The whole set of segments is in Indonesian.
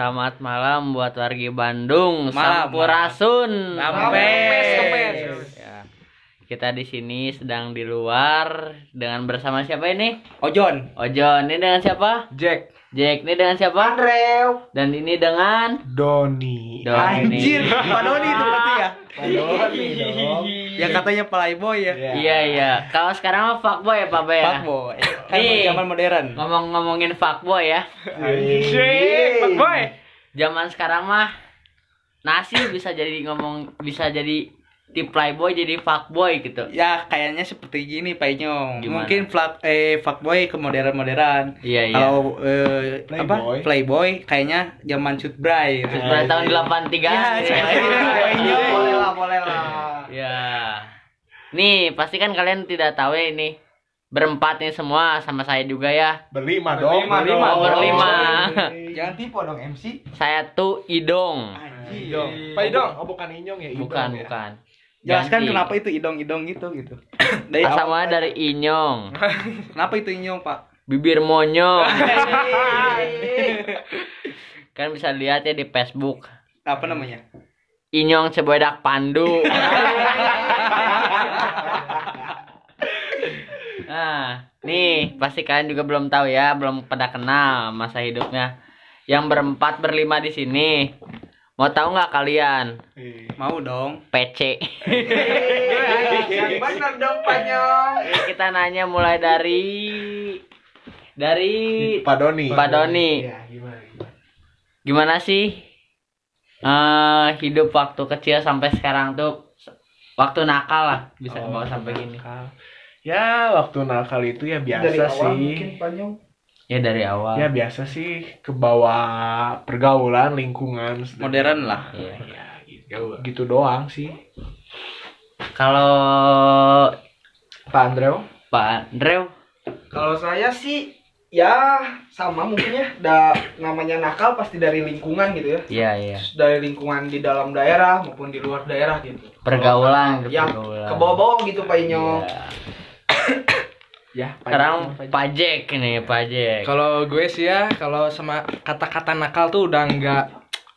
Selamat malam buat wargi Bandung, Malam, Sampurasun. Ya. Kita di sini sedang di luar dengan bersama siapa ini? Ojon. Ojon. Ini dengan siapa? Jack Jack. Ini dengan siapa? Andrew. Dan ini dengan Doni Doni. Anjir, Pak Doni itu berarti ya? Doni dong Yang katanya playboy ya? Iya iya. Kalau sekarang mah fuckboy ya Pak ya? Fuckboy. Kan zaman modern. Ngomong-ngomongin fuckboy ya. Anjing boy Zaman sekarang mah nasi bisa jadi ngomong bisa jadi di playboy jadi fuckboy gitu. Ya kayaknya seperti gini Pak Inyong. Gimana? Mungkin flak eh fuckboy ke modern-modern. Iya iya. Kalau eh, apa? Playboy. Playboy kayaknya zaman shoot bray. Tahun 83 Ya, ya. seperti itu, Pak Inyong. Boleh lah boleh lah Ya. Nih, pasti kan kalian tidak tahu ya ini. Berempat nih semua sama saya juga ya. Berlima dong Berlima dong. Oh, berlima. Jangan tipu dong MC. Saya tuh Idong. Anjir. Pak Idong oh bukan Inyong ya Idong Bukan, ya? bukan. Jelaskan Ganti. kenapa itu idong-idong gitu gitu. Dari Asal awal. mulanya dari Inyong. Kenapa itu Inyong, Pak? Bibir monyong. kan bisa lihat ya di Facebook. Apa namanya? Inyong Cebodak Pandu. nah, nih pasti kalian juga belum tahu ya, belum pada kenal masa hidupnya. Yang berempat berlima di sini. Mau tahu nggak kalian? Eh, Mau dong. PC. Yang benar dong Panyong. Kita nanya mulai dari dari Pak Doni Pak Doni. ya gimana gimana Gimana sih eh hidup waktu kecil sampai sekarang tuh waktu nakal lah bisa Oh, bawa sampai gini. ya waktu nakal itu ya biasa Dari awal sih mungkin Panyong. Ya dari awal. ya biasa sih ke bawah pergaulan lingkungan Modern lah. Iya. ya gitu, gitu doang sih Kalau Pak Andrew Pak Andrew Kalau saya sih ya sama mungkin ya. Da, namanya nakal pasti dari lingkungan gitu ya. Iya iya. Dari lingkungan di dalam daerah maupun di luar daerah gitu. Pergaulan gitu, Yang pergaulan. ke bawah gitu Pak Inyong. Iya. ya Sekarang Pak Jack nih Pak Jack. Kalau gue sih ya, kalau sama kata-kata nakal tuh udah nggak,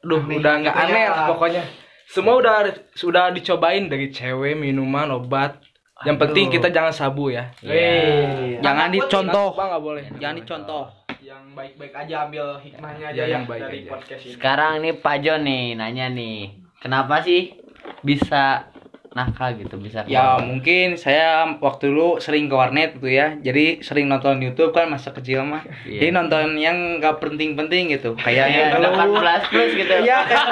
duh Aneh udah nggak gitu aneh ya. lah pokoknya. Semua udah sudah dicobain dari cewek, minuman, obat. Yang penting kita jangan sabu ya. Iya. Jangan dicontoh. Nggak boleh. Jangan dicontoh. Yang baik-baik aja ambil hikmahnya aja Ya, ya, yang baik dari aja. podcast ini. Sekarang nih Pak nih nanya nih. Kenapa sih bisa nakal gitu bisa Ya keluar? mungkin saya waktu dulu sering ke warnet gitu ya Jadi sering nonton Youtube kan masa kecil mah Iya. Jadi nonton yang gak penting-penting gitu Kayak Kayak yang kalau 18 plus gitu. Iya kayak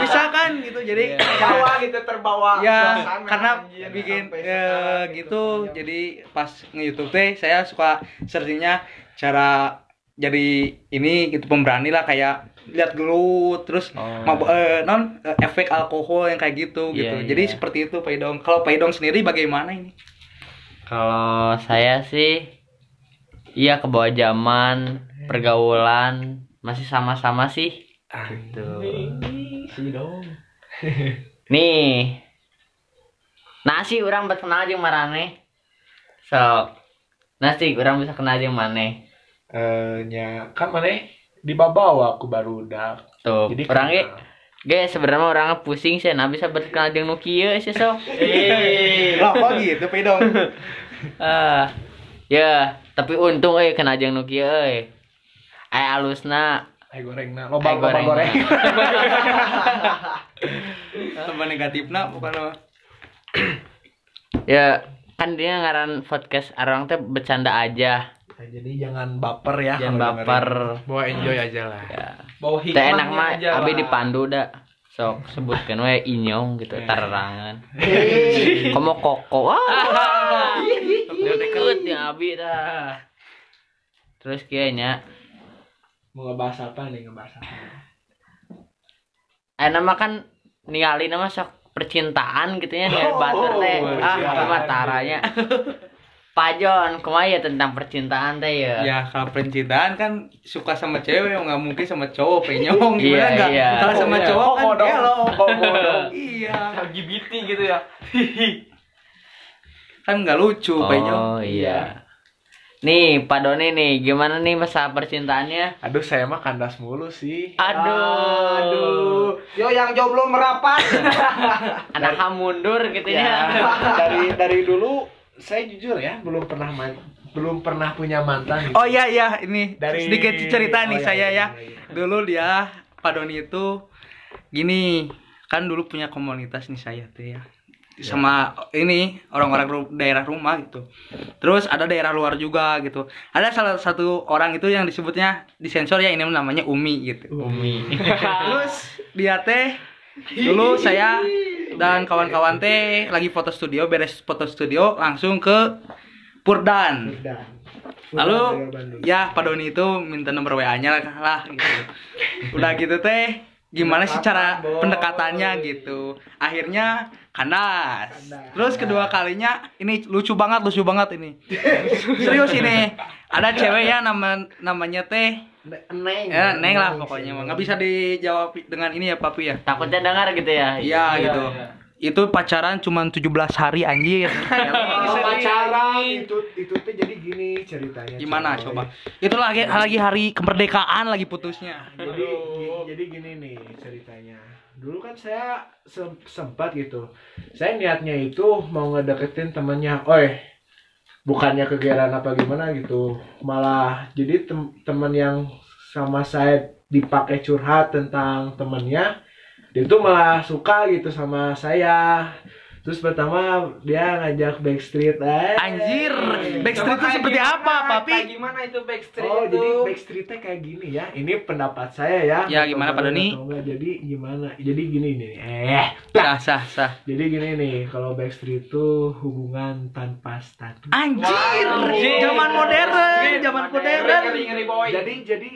Misalkan gitu Jadi Iya. Terbawa gitu terbawa. Ya suasana, karena anjir, bikin eh, sekarang gitu Panyong. Jadi pas nge-youtube teh Saya suka searchingnya Cara jadi ini gitu pemberani lah kayak lihat dulu terus Oh. mab- eh, non eh, efek alkohol yang kayak gitu gitu Iya, jadi seperti itu Pak Idong kalau Pak Idong sendiri bagaimana ini Kalau saya sih iya ke bawah zaman, pergaulan masih sama-sama sih. Gitu. Nih. Nasi orang buat kenal jeung marane. So, nasi orang bisa kenal jeung maneh. eh nya kan mana di bawah aku baru udah Tuh, Jadi orang ge kenal. ge sebenarnya orangnya pusing sih, nah bisa berkenal nu kieu sih so. Lah kok gitu Pak Idong Ah, ya, tapi untung euy kenal jeung nu kieu euy. Aya alusna Ay goreng nah, Ay, loba loba goreng. goreng. Tambah negatifna bukan apa ya, kan dia ngaran podcast orang teh bercanda aja. Jadi jangan baper ya. Jangan baper. Bawa enjoy aja lah. Ya. Bawa Teh enak mah abi dipandu dah. Sok sebutkan we inyong gitu tarangan. Hei. Komo koko. Wah. Deket ya abi dah. Terus kayaknya Mau ngebahas apa nih ngebahas apa? eh nama kan ningali nama sok percintaan gitu ya nih batur teh. Oh, Ah, iya. apa taranya. Pajon, kumaha ya tentang percintaan teh ya? Ya kalau percintaan kan suka sama cewek nggak mungkin sama cowok penyong Iya, gimana enggak? iya. Kalau sama Oh, cowok iya. kan dong. hello. Homo dong. Iya. LGBT gitu ya. Kan nggak lucu penyong. Oh iya. Nih, Pak Doni nih, gimana nih masa percintaannya? Aduh, saya mah kandas mulu sih. Aduh, Aduh. Yo yang jomblo merapat. anak ham mundur gitu Ya, ya. dari dari dulu saya jujur ya, belum pernah man- belum pernah punya mantan. gitu. Oh iya iya ini Dari- sedikit cerita nih Oh, iya, saya iya, ya. iya, iya. Dulu dia Pak Doni itu gini kan dulu punya komunitas nih saya tuh ya sama ini orang-orang ru- daerah rumah gitu. Terus ada daerah luar juga gitu. Ada salah satu orang itu yang disebutnya disensor ya ini namanya Umi gitu. Umi. Terus dia teh dulu saya dan kawan-kawan teh lagi foto studio beres foto studio langsung ke Purdan. Dan Lalu ya Pak Doni itu minta nomor WA-nya lah, lah gitu. Udah gitu teh gimana sih cara pendekatannya gitu. Akhirnya kandas. Terus kedua kalinya ini lucu banget, lucu banget ini. Serius ini. Ada cewek ya nama namanya teh Neng. ya Neng lah pokoknya mah. nggak bisa dijawab dengan ini ya Papi ya. Takutnya dengar gitu ya. Iya gitu. Itu pacaran cuma 17 hari anjir. Oh, pacaran itu itu tuh jadi gini ceritanya. Gimana coba? Itu lagi lagi hari kemerdekaan lagi putusnya. Jadi gi- jadi gini nih ceritanya. Dulu kan saya sem- sempat gitu. Saya niatnya itu mau ngedeketin temennya. Oi, bukannya kegiatan apa gimana gitu. Malah jadi tem- temen yang sama saya dipakai curhat tentang temennya. Dia tuh malah suka gitu sama saya. Terus pertama dia ngajak backstreet eh. Anjir, Backstreet itu seperti gimana? apa, Papi? Kayak gimana itu backstreet Oh, itu? jadi backstreetnya kayak gini ya. Ini pendapat saya ya. Ya, gimana, Pak Doni? Atau enggak, Jadi gimana? Jadi gini nih. Eh, Sah sah sah. jadi gini nih, kalau backstreet itu hubungan tanpa status. Anjir, Wow. zaman modern, zaman modern. Ngeri ngeri boy. Jadi jadi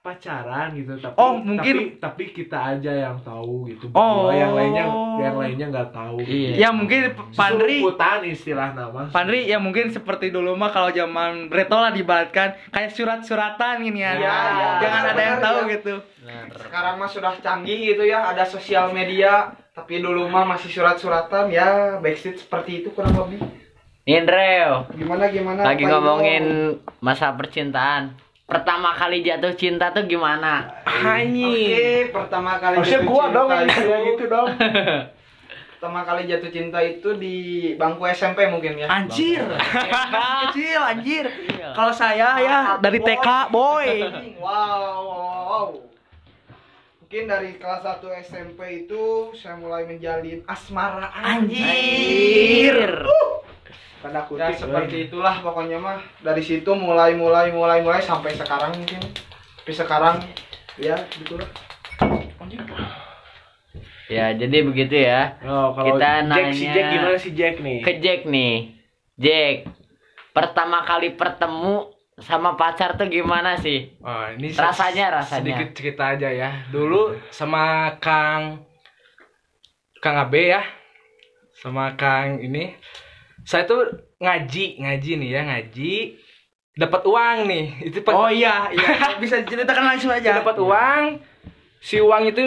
pacaran gitu tapi Oh, mungkin- tapi, tapi kita aja yang tahu gitu Oh. Bahwa yang lainnya yang lainnya nggak tahu Iya. Ya mungkin Pandri Sumputan istilah nama Pandri ya mungkin seperti dulu mah kalau zaman Breto lah dibaratkan kayak surat-suratan gini ya. Iya, iya. Jangan ada yang tahu ya. gitu. Sekarang mah sudah canggih gitu ya, ada sosial media. Tapi dulu mah masih surat-suratan ya, backstreet seperti itu kurang lebih. Indreo, Gimana gimana? lagi ngomongin masa percintaan. Pertama kali jatuh cinta tuh gimana? Oke, pertama kali Harusnya jatuh gua cinta dong yang itu, gitu dong Pertama kali jatuh cinta itu di bangku SMP mungkin ya. Anjir. Kecil anjir. Iya. Kalau saya ya dari TK, boy. Wow, wow, wow. Mungkin dari kelas 1 SMP itu saya mulai menjalin asmara Anjir. Tanda Ya kutip seperti itulah pokoknya mah dari situ mulai mulai mulai mulai sampai sekarang mungkin tapi sekarang ya gitulah Ya, jadi begitu ya. Oh, kalau Kita Jack si nanya- Jack gimana si Jack nih? Ke Jack nih. Jack, pertama kali bertemu sama pacar tuh gimana sih? Oh, ini Rasanya, rasanya. sedikit cerita aja ya. Dulu sama Kang Kang Abe ya. Sama Kang ini saya tuh ngaji, ngaji nih ya, ngaji dapat uang nih. Itu Oh iya, iya. Bisa ceritakan langsung aja. dapat uang si uang itu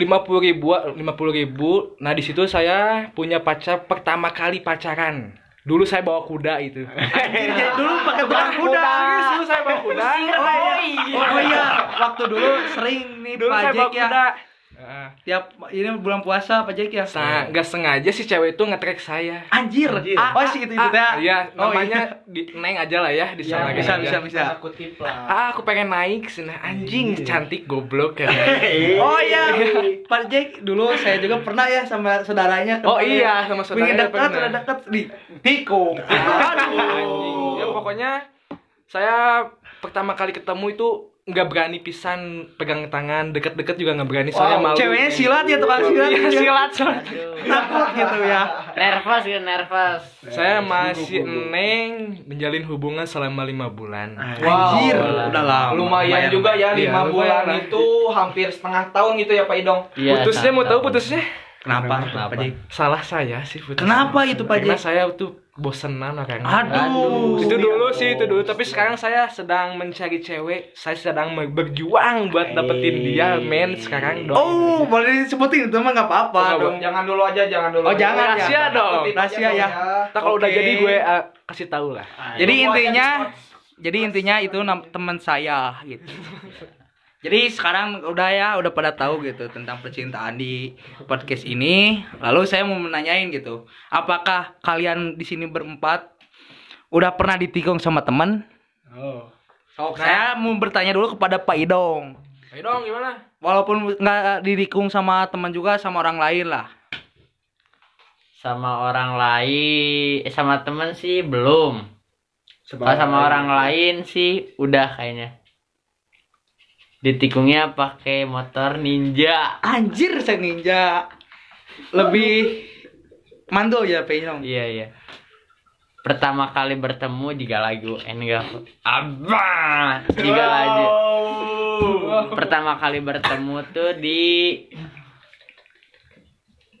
lima puluh ribu lima puluh ribu nah di situ saya punya pacar pertama kali pacaran dulu saya bawa kuda itu dulu pakai tukang kuda. Dulu saya bawa kuda Oh iya. Oh iya, waktu dulu sering nih dulu saya bawa Jack ya. Nah, Tiap ini bulan puasa Pak Jack ya. sa- nggak sengaja si cewek itu ngetrek saya Anjir. Anjir. Ah, oh sih itu itu dah. Iya, Oh, namanya di, Neng aja lah ya di Ya, sana bisa aja. bisa bisa. Tanda kutip lah Ah, aku pengen naik sini anjing cantik goblok ya. Oh iya, Pak Jack dulu saya juga pernah ya sama saudaranya. Oh iya, sama saudaranya Pengen dekat, pernah. udah dekat di Tiko. anjing. Ya pokoknya saya pertama kali ketemu itu nggak berani pisan pegang tangan deket-deket juga nggak berani soalnya Wow, malu ceweknya silat ya tukang silat. Iya, ya. silat silat Takut gitu ya. Nervous gitu, nervous. saya masih neng menjalin hubungan selama lima bulan Anjir, Wow. udah lama. lumayan juga ya Iya, lima lumayan bulan lah. itu hampir setengah tahun gitu ya Pak Idong Iya, putusnya mau tahu tahu. putusnya Kenapa? Kenapa? Jack? salah saya sih putusnya. Kenapa itu, Pak karena saya tuh bosenan orangnya Aduh. itu dulu sih itu dulu tapi sekarang saya sedang mencari cewek saya sedang berjuang buat dapetin dia men sekarang dong Oh, boleh disebutin itu mah nggak apa-apa Oh, dong. jangan dulu aja jangan dulu Oh, aja. jangan ya. Rahasia dong. Kutip aja Rahasia dong ya. Ntar kalau udah Oke. jadi gue uh, kasih tahu lah Jadi Tunggu aja intinya di jadi intinya itu teman saya gitu jadi sekarang udah ya udah pada tahu gitu tentang percintaan di podcast ini lalu saya mau menanyain gitu apakah kalian di sini berempat udah pernah ditikung sama teman Oh. Sok, saya mau bertanya dulu kepada Pak Idong Ayo dong gimana? walaupun nggak ditikung sama teman juga sama orang lain lah Sama orang lain, eh, sama temen sih belum. Kalau sama orang lain sih udah kayaknya. Ditikungnya pakai motor ninja. anjir saya ninja lebih mandul ya Pak Idong Iya iya. Pertama kali bertemu juga lagu enggak abah juga lagu. Pertama kali bertemu tuh di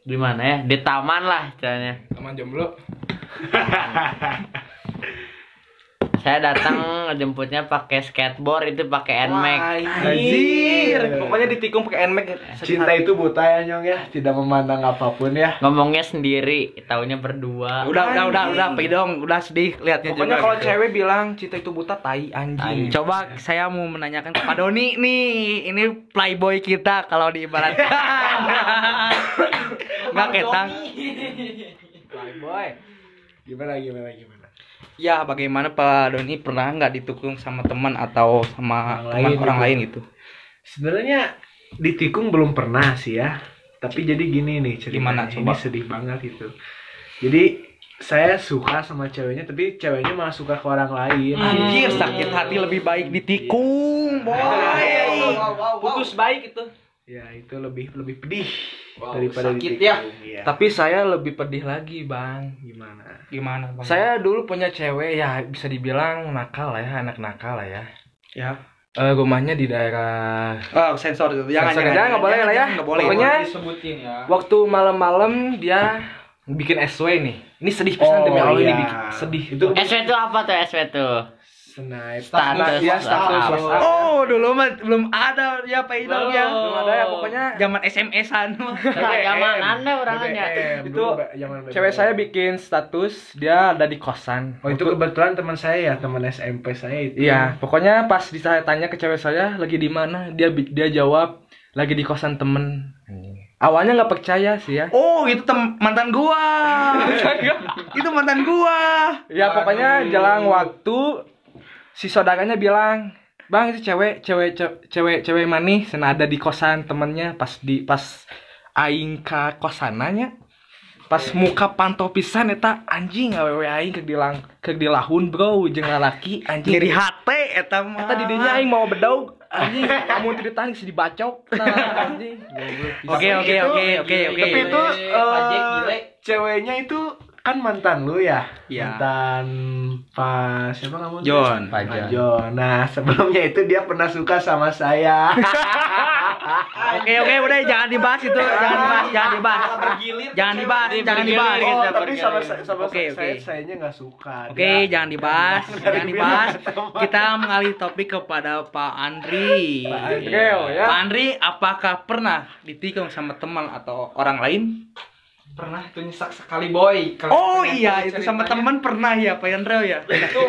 di mana ya? Di taman lah caranya. Teman jomblo. Saya datang ngejemputnya pakai skateboard itu pakai Nmax. Anjir. Pokoknya ditikung pakai Nmax. Cinta itu buta ya Nyong ya, tidak memandang apa pun ya. Ngomongnya sendiri, taunya berdua. udah udah udah udah Pak Idong udah sedih liatnya Pokoknya kalau gitu. cewek bilang cinta itu buta tai anjing. Coba saya mau menanyakan ke Pak Doni nih, ini playboy kita kalau diibaratkan. Nggak ketang. Playboy. Gimana gimana gimana? Ya, bagaimana Pak Doni pernah nggak ditukung sama teman atau sama Orang teman lain orang gitu. lain gitu? Sebenarnya ditikung belum pernah sih ya. Tapi jadi gini nih ceritanya. Gimana, Ini coba? sedih banget gitu. Jadi saya suka sama ceweknya tapi ceweknya malah suka ke orang lain. Anjir, sakit hati lebih baik ditikung, boy. Putus baik itu. Ya itu lebih lebih pedih Wow, daripada sakit ditikung. ya. Iya. Tapi saya lebih pedih lagi, Bang. gimana? Gimana, Bang? Saya dulu punya cewek ya bisa dibilang nakal lah ya, anak nakal lah ya. ya. Eh, rumahnya di daerah Oh, sensor itu. Jangan, Sensor aja, nggak boleh lah ya. Nggak boleh. Pokoknya disebutin ya. waktu malam-malam dia bikin SW nih. Ini sedih pisan Oh, demi Allah ini iya. bikin sedih. Itu SW itu apa tuh SW tuh? Snipe. Status ya status. Oh, dulu mah belum ada ya Pak Idong ya. Belum ada ya pokoknya Zaman SMS-an. Zaman anda orangannya. BBM, Itu cewek saya bikin status dia ada di kosan. Oh itu kebetulan teman saya ya, teman SMP saya itu. Iya, pokoknya pas saya tanya ke cewek saya lagi di mana, dia dia jawab lagi di kosan temen. Awalnya nggak percaya sih ya. Oh, itu tem- mantan gua. itu mantan gua. Ya pokoknya jalan waktu si saudaranya bilang, "Bang, itu cewek, cewek ce- cewek cewek manis sana ada di kosan temennya pas di pas aing ka kosananya pas muka pantau pisan eta anjing awewe aing keur dilang keur dilahun bro jeung lalaki anjing Nyeri hate eta mah. eta didinya aing mau bedaug anjing kamu ditahan si dibacok nah anjing Oke, oke, oke, oke, oke. Tapi itu gile. ceweknya itu kan mantan lu ya? Iya. Mantan pas siapa kamu? John. Pak Pak John. John. Nah, sebelumnya itu dia pernah suka sama saya. Oke, oke, udah jangan dibahas itu, jangan dibahas, jangan dibahas. Jangan dibahas, jangan dibahas. oh, tapi sama berkali. sama Oke, saya oke. sayanya nggak suka. Oke, jangan dibahas, jangan dibahas. Kita mengalih topik kepada Pak Andri. Pak Andri. ya. Pak Andri, apakah pernah ditikung sama teman atau orang lain? Pernah tuh nyesak sekali boy. Kalau Oh iya, itu sama teman pernah ya, Pak Andri ya. itu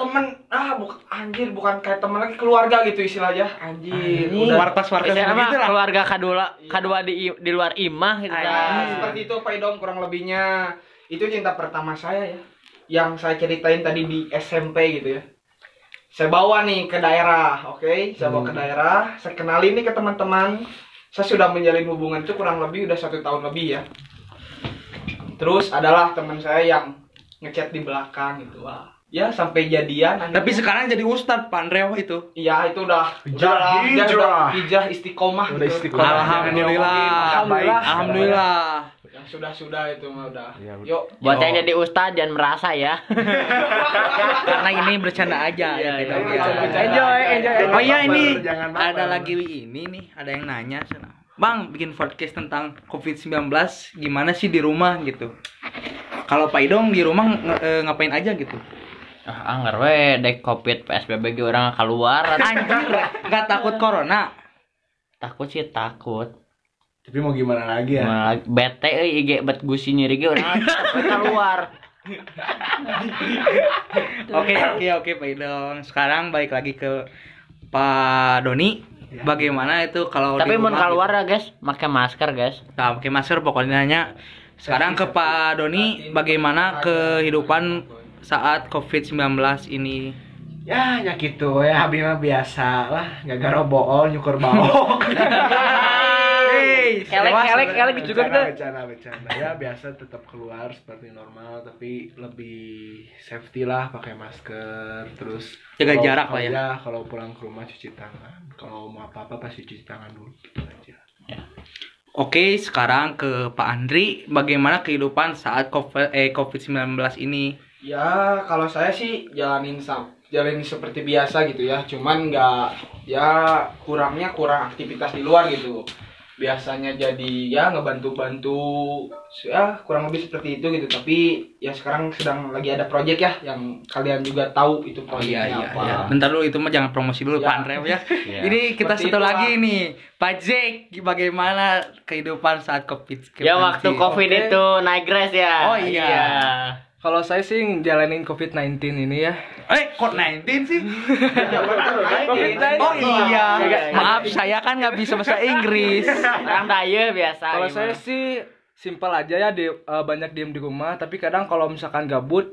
temen ah bukan anjir bukan kayak temen lagi keluarga gitu istilahnya anjir Udah udah warpas warpas gitu lah. keluarga kedua kedua di di luar imah gitu Anjing. kan. Nah, seperti itu Pak Idom kurang lebihnya itu cinta pertama saya ya yang saya ceritain tadi di SMP gitu ya saya bawa nih ke daerah oke saya bawa ke daerah saya kenalin nih ke teman-teman saya sudah menjalin hubungan itu kurang lebih udah satu tahun lebih ya terus adalah teman saya yang ngechat di belakang gitu wah ya sampai jadian akhirnya. Tapi sekarang jadi ustad Pak Andri itu. Iya itu udah Hijrah, udah hijrah. udah hijrah istiqomah Udah gitu. istiqomah. Alhamdulillah. Alhamdulillah. Alhamdulillah. Yang sudah sudah itu mah udah. Iya, Yuk. Buat yang jadi ustad jangan merasa ya. Karena ini bercanda aja. Iya, gitu. iya, bercanda. Enjoy, enjoy. Oh iya ini ada lagi ini nih, ada yang nanya sana. Bang, bikin podcast tentang COVID-19 gimana sih di rumah gitu. Kalau Pak Idong di rumah nge- eh, ngapain aja gitu? Ah, anggar we dek covid PSBB ge orang keluar. Anjir, nggak takut corona. takut sih takut. Tapi mau gimana lagi ya? Gimana lagi? Bete euy IG bet gusi nyeri ge sampai keluar. Oke oke oke Pak Idong. Sekarang balik lagi ke Pak Doni. Bagaimana itu kalau Tapi mau keluar gitu? ya guys, pakai masker guys. Nah, pakai masker pokoknya nanya. Sekarang ke Pak Doni, bagaimana kehidupan saat COVID-19 ini? Ya, ya gitu ya, abi mah biasa lah, gara-gara bool nyukur bau. Hey, Elek, elek, elek juga kita. Bercanda, bercanda. Ya biasa tetap keluar seperti normal, tapi lebih safety lah, pakai masker, terus Jaga kalau- jarak lah ya. kalau kalau pulang ke rumah cuci tangan. Kalau mau apa-apa pasti cuci tangan dulu gitu aja. Oke, sekarang ke Pak Andri, bagaimana kehidupan saat COVID eh, COVID-19 ini? Ya kalau saya sih jalanin sam jalanin seperti biasa gitu ya. Cuman nggak ya kurangnya kurang aktivitas di luar gitu. Biasanya jadi ya ngebantu-bantu ya kurang lebih seperti itu gitu. Tapi ya sekarang sedang lagi ada project ya yang kalian juga tahu itu proyeknya apa. Bentar dulu itu mah jangan promosi dulu Ya. Pak Andre ya. Ini kita Seperti satu lagi nih, Pak Jack, bagaimana kehidupan saat COVID? Ya waktu Covid Oke. itu naik res ya. Oh, iya. Kalau saya sih ngejalanin COVID-19 ini ya. Eh, kok 19 sih? COVID-19. Oh iya. Iya. Maaf, saya kan nggak bisa bahasa Inggris. Orang daya biasa. Kalau saya sih simpel aja ya di, eh, banyak diem di rumah, tapi kadang kalau misalkan gabut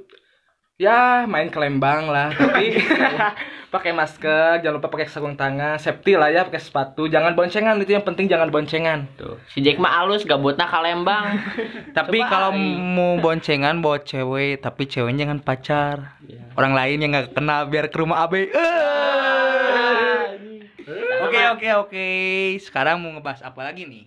ya main ke lembang lah, tapi pakai masker, jangan lupa pakai sarung tangan, safety lah ya, pakai sepatu, jangan boncengan itu yang penting jangan boncengan. Tuh. Si Jack mah alus gabutnya ke Lembang. Tapi Coba, kalau mau boncengan bawa cewek, tapi ceweknya jangan pacar. Orang lain yang nggak kenal biar ke rumah AB. Eh. Oke oke oke. Sekarang mau ngebahas apa lagi? Nih,